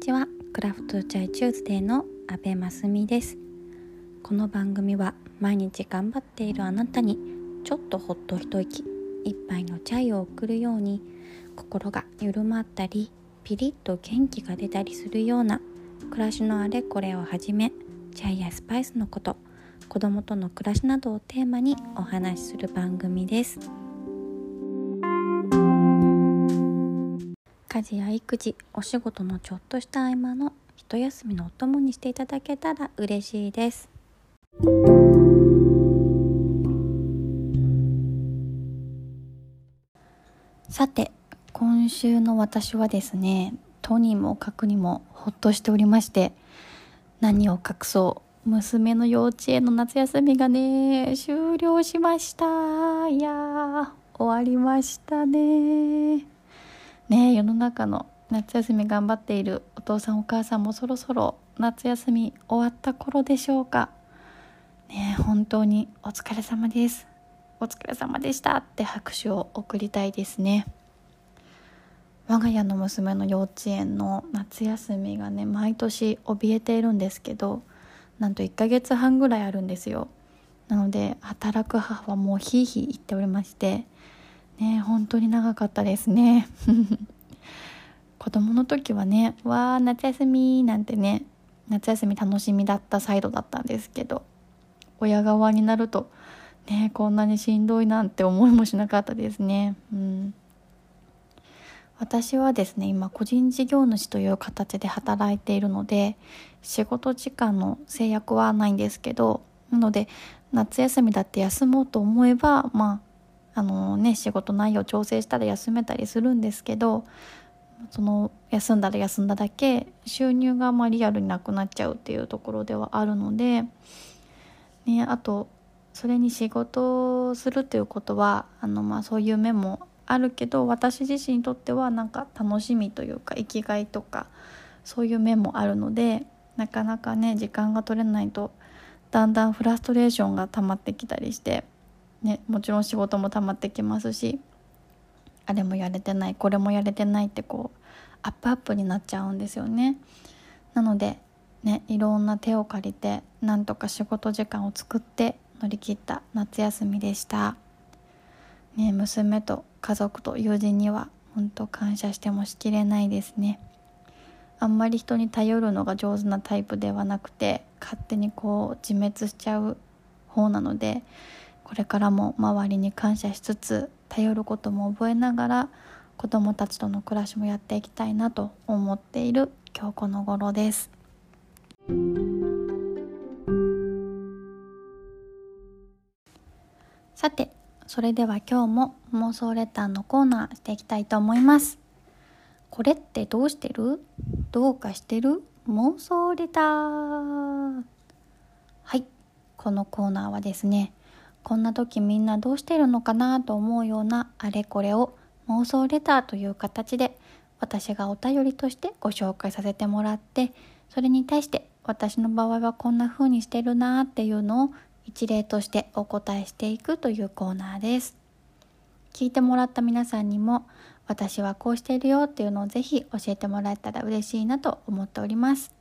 ちは。クラフトチャイチューズデーの阿部真澄です。この番組は毎日頑張っているあなたにちょっとほっと一息一杯のチャイを送るように心が緩まったりピリッと元気が出たりするような暮らしのあれこれをはじめチャイやスパイスのこと子供との暮らしなどをテーマにお話しする番組です。家事や育児お仕事のちょっとした合間の一休みのお供にしていただけたら嬉しいです。さて今週の私はですねとにもかくにもほっとしておりまして何を隠そう娘の幼稚園の夏休みがね終了しました。いや終わりましたねね世の中の夏休み頑張っているお父さんお母さんもそろそろ夏休み終わった頃でしょうか。ね本当にお疲れ様です。お疲れ様でしたって拍手を送りたいですね。我が家の娘の幼稚園の夏休みがね毎年怯えているんですけどなんと1ヶ月半ぐらいあるんですよ。なので働く母はもうひいひい言っておりましてね本当に長かったですね。子供の時はね「わあ夏休み」なんてね夏休み楽しみだったサイドだったんですけど親側になるとねこんなにしんどいなんて思いもしなかったですね。うん。私はですね今個人事業主という形で働いているので仕事時間の制約はないんですけどなので夏休みだって休もうと思えばまああのね仕事内容調整したら休めたりするんですけどその休んだら休んだだけ収入がまあリアルになくなっちゃうっていうところではあるので、ね、あとそれに仕事をするということはあのまあそういう面もあるけど私自身にとってはなんか楽しみというか生きがいとかそういう面もあるのでなかなかね時間が取れないとだんだんフラストレーションが溜まってきたりして、ね、もちろん仕事も溜まってきますしあれもやれてないこれもやれてないってこうアップアップになっちゃうんですよね。なのでねいろんな手を借りてなんとか仕事時間を作って乗り切った夏休みでした。ね、娘と家族と友人には本当感謝してもしきれないですねあんまり人に頼るのが上手なタイプではなくて勝手にこう自滅しちゃう方なのでこれからも周りに感謝しつつ頼ることも覚えながら子どもたちとの暮らしもやっていきたいなと思っている今日この頃です。さてそれでは今日も妄想レターのコーナーしていきたいと思います。これってどうしてる？どうかしてる？妄想レター。はいこのコーナーはですねこんな時みんなどうしてるのかなと思うようなあれこれを妄想レターという形で私がお便りとしてご紹介させてもらってそれに対して私の場合はこんな風にしてるなっていうのを一例としてお答えしていくというコーナーです。聞いてもらった皆さんにも私はこうしてるよっていうのをぜひ教えてもらえたら嬉しいなと思っております。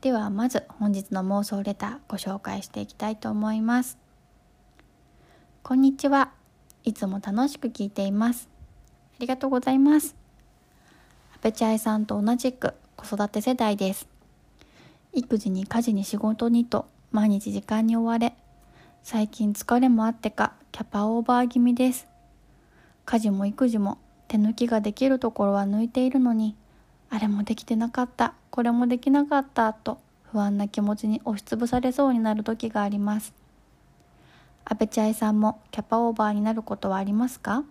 ではまず本日の妄想レターご紹介していきたいと思います。こんにちは。いつも楽しく聞いています。ありがとうございます。アペチャイさんと同じく子育て世代です。育児に家事に仕事にと毎日時間に追われ最近疲れもあってかキャパオーバー気味です。家事も育児も手抜きができるところは抜いているのにあれもできてなかったこれもできなかったと不安な気持ちに押しつぶされそうになる時があります。阿部千愛さんもキャパオーバーになることはありますか？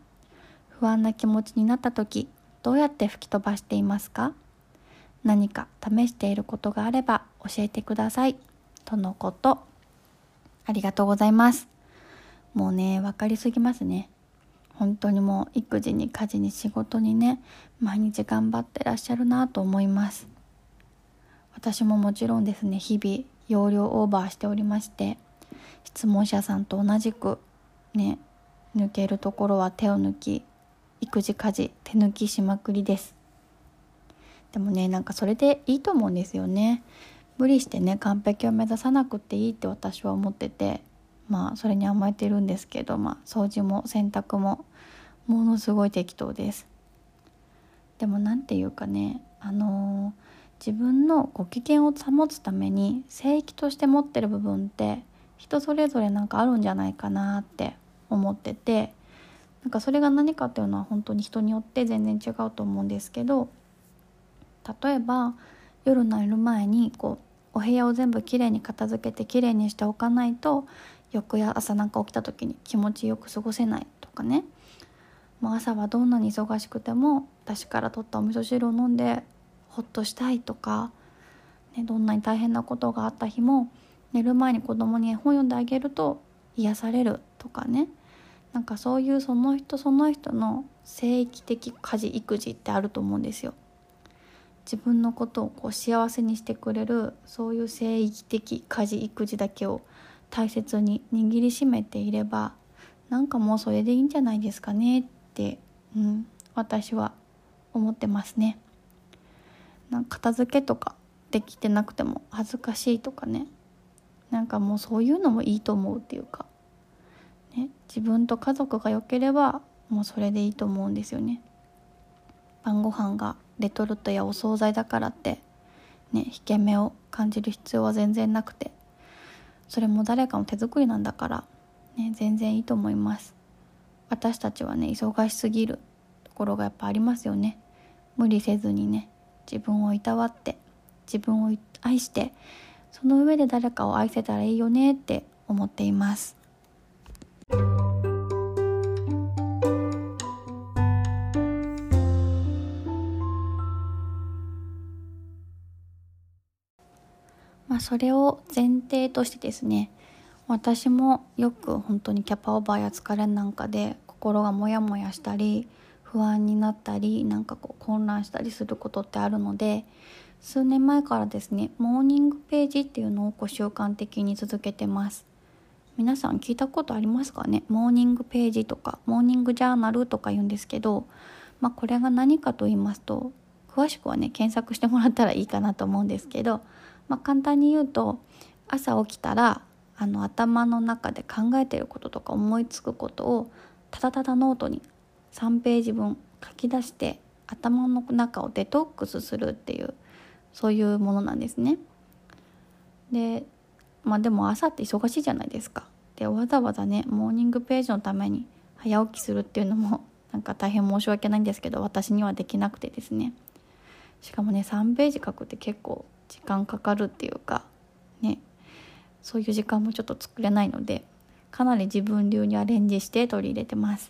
不安な気持ちになった時どうやって吹き飛ばしていますか？何か試していることがあれば教えてください。とのこと。ありがとうございます。もうね、分かりすぎますね。本当にもう育児に家事に仕事にね、毎日頑張ってらっしゃるなと思います。私ももちろんですね、日々容量オーバーしておりまして、質問者さんと同じくね、抜けるところは手を抜き、育児家事手抜きしまくりです。でもねなんかそれでいいと思うんですよね無理してね完璧を目指さなくていいって私は思っててまあそれに甘えてるんですけどまあ掃除も洗濯もものすごい適当ですでも何て言うかねあのー、自分のご機嫌を保つために聖域として持ってる部分って人それぞれなんかあるんじゃないかなって思っててなんかそれが何かっていうのは本当に人によって全然違うと思うんですけど例えば夜寝る前にこうお部屋を全部きれいに片付けてきれいにしておかないと翌朝なんか起きた時に気持ちよく過ごせないとかね。もう朝はどんなに忙しくても私から取ったお味噌汁を飲んでほっとしたいとか、ね、どんなに大変なことがあった日も寝る前に子供に絵本読んであげると癒されるとかねなんかそういうその人その人の聖域的家事育児ってあると思うんですよ。自分のことをこう幸せにしてくれるそういう聖域的家事育児だけを大切に握りしめていればなんかもうそれでいいんじゃないですかねって、うん、私は思ってますね。なんか片付けとかできてなくても恥ずかしいとかねなんかもうそういうのもいいと思うっていうか、ね、自分と家族が良ければもうそれでいいと思うんですよね。晩ご飯がレトルトやお惣菜だからってね引け目を感じる必要は全然なくて。それも誰かの手作りなんだから、ね、全然いいと思います。私たちはね忙しすぎるところがやっぱありますよね。無理せずにね自分をいたわって自分を愛してその上で誰かを愛せたらいいよねって思っています。まあ、それを前提としてですね私もよく本当にキャパオーバーや疲れなんかで心がモヤモヤしたり不安になったりなんかこう混乱したりすることってあるので数年前からですねモーニングページっていうのをこう習慣的に続けてます。皆さん聞いたことありますかね？モーニングページとかモーニングジャーナルとか言うんですけど、まあ、これが何かと言いますと詳しくはね検索してもらったらいいかなと思うんですけど、まあ、簡単に言うと朝起きたらあの頭の中で考えてることとか思いつくことをただただノートに3ページ分書き出して頭の中をデトックスするっていうそういうものなんですね。でまあでも朝って忙しいじゃないですか。でわざわざねモーニングページのために早起きするっていうのも なんか大変申し訳ないんですけど私にはできなくてですねしかもね3ページ書くって結構時間かかるっていうかねそういう時間もちょっと作れないのでかなり自分流にアレンジして取り入れてます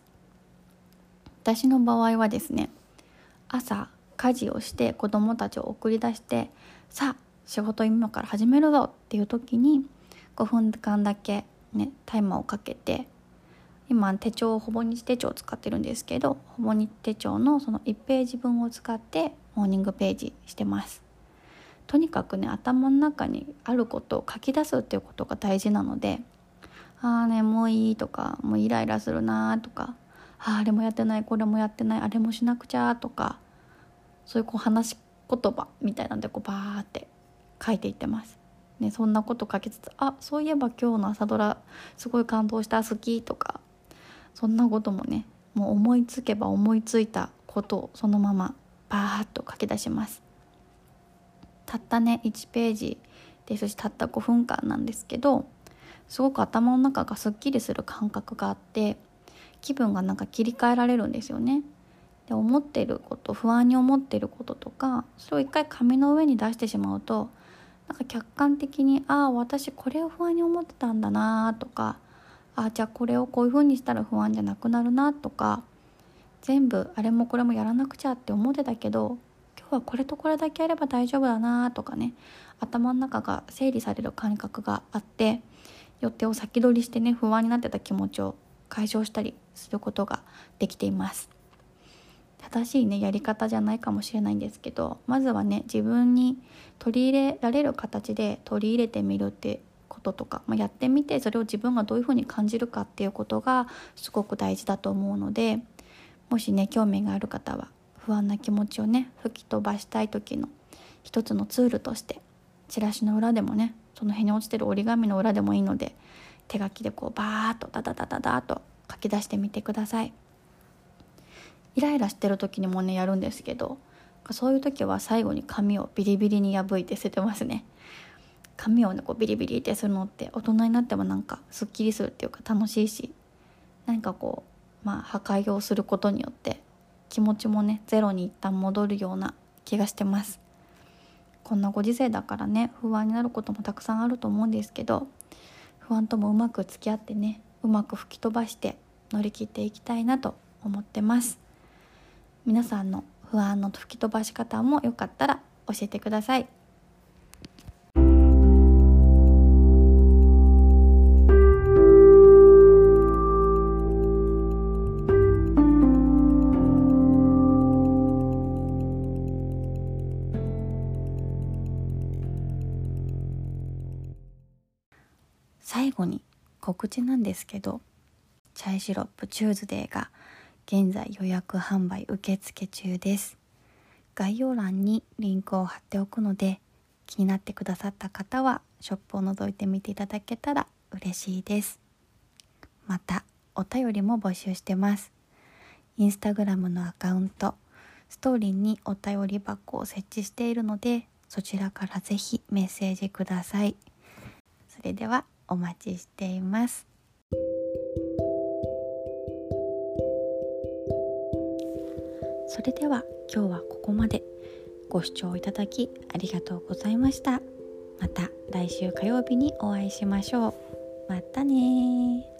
私の場合はですね朝家事をして子供たちを送り出してさあ仕事今から始めるぞっていう時に5分間だけねタイマーをかけて今手帳ほぼ日手帳を使ってるんですけどほぼ日手帳のその1ページ分を使ってモーニングページしてます。とにかくね頭の中にあることを書き出すっていうことが大事なので「ああ眠いい」とか「もうイライラするな」とか「ああれもやってないこれもやってないあれもしなくちゃ」とかそういうこう話し言葉みたいなんでこうバーって書いていってます。ね、そんなこと書きつつ「あそういえば今日の朝ドラすごい感動した好き」とかそんなこともねもう思いつけば思いついたことをそのままバーッと書き出します。たったね1ページですしたった5分間なんですけどすごく頭の中がすっきりする感覚があって気分がなんか切り替えられるんですよね。で思ってること不安に思ってることとかそれを一回紙の上に出してしまうとなんか客観的に「ああ私これを不安に思ってたんだな」とか「ああじゃあこれをこういうふうにしたら不安じゃなくなるな」とか全部あれもこれもやらなくちゃって思ってたけど今日はこれとこれだけやれば大丈夫だなとかね頭の中が整理される感覚があって予定を先取りしてね不安になってた気持ちを解消したりすることができています。正しいねやり方じゃないかもしれないんですけどまずはね自分に取り入れられる形で取り入れてみるってこととか、まあ、やってみてそれを自分がどういうふうに感じるかっていうことがすごく大事だと思うのでもしね興味がある方は不安な気持ちをね吹き飛ばしたい時の一つのツールとしてチラシの裏でもねその辺に落ちてる折り紙の裏でもいいので手書きでこうバーッとダダダダダーと書き出してみてください。イライラしてる時にもねやるんですけどそういう時は最後に紙をビリビリに破いて捨ててますね。紙をねこうビリビリってするのって大人になってもなんかすっきりするっていうか楽しいし何かこうまあ破壊をすることによって気持ちもねゼロに一旦戻るような気がしてます。こんなご時世だからね不安になることもたくさんあると思うんですけど不安ともうまく付き合ってねうまく吹き飛ばして乗り切っていきたいなと思ってます。皆さんの不安の吹き飛ばし方もよかったら教えてください。最後に告知なんですけどチャイシロップチューズデーが現在予約販売受付中です。概要欄にリンクを貼っておくので気になってくださった方はショップを覗いてみていただけたら嬉しいです。またお便りも募集してます。インスタグラムのアカウントストーリーにお便り箱を設置しているのでそちらからぜひメッセージください。それではお待ちしています。れでは今日はここまで。ご視聴いただきありがとうございました。また来週火曜日にお会いしましょう。またね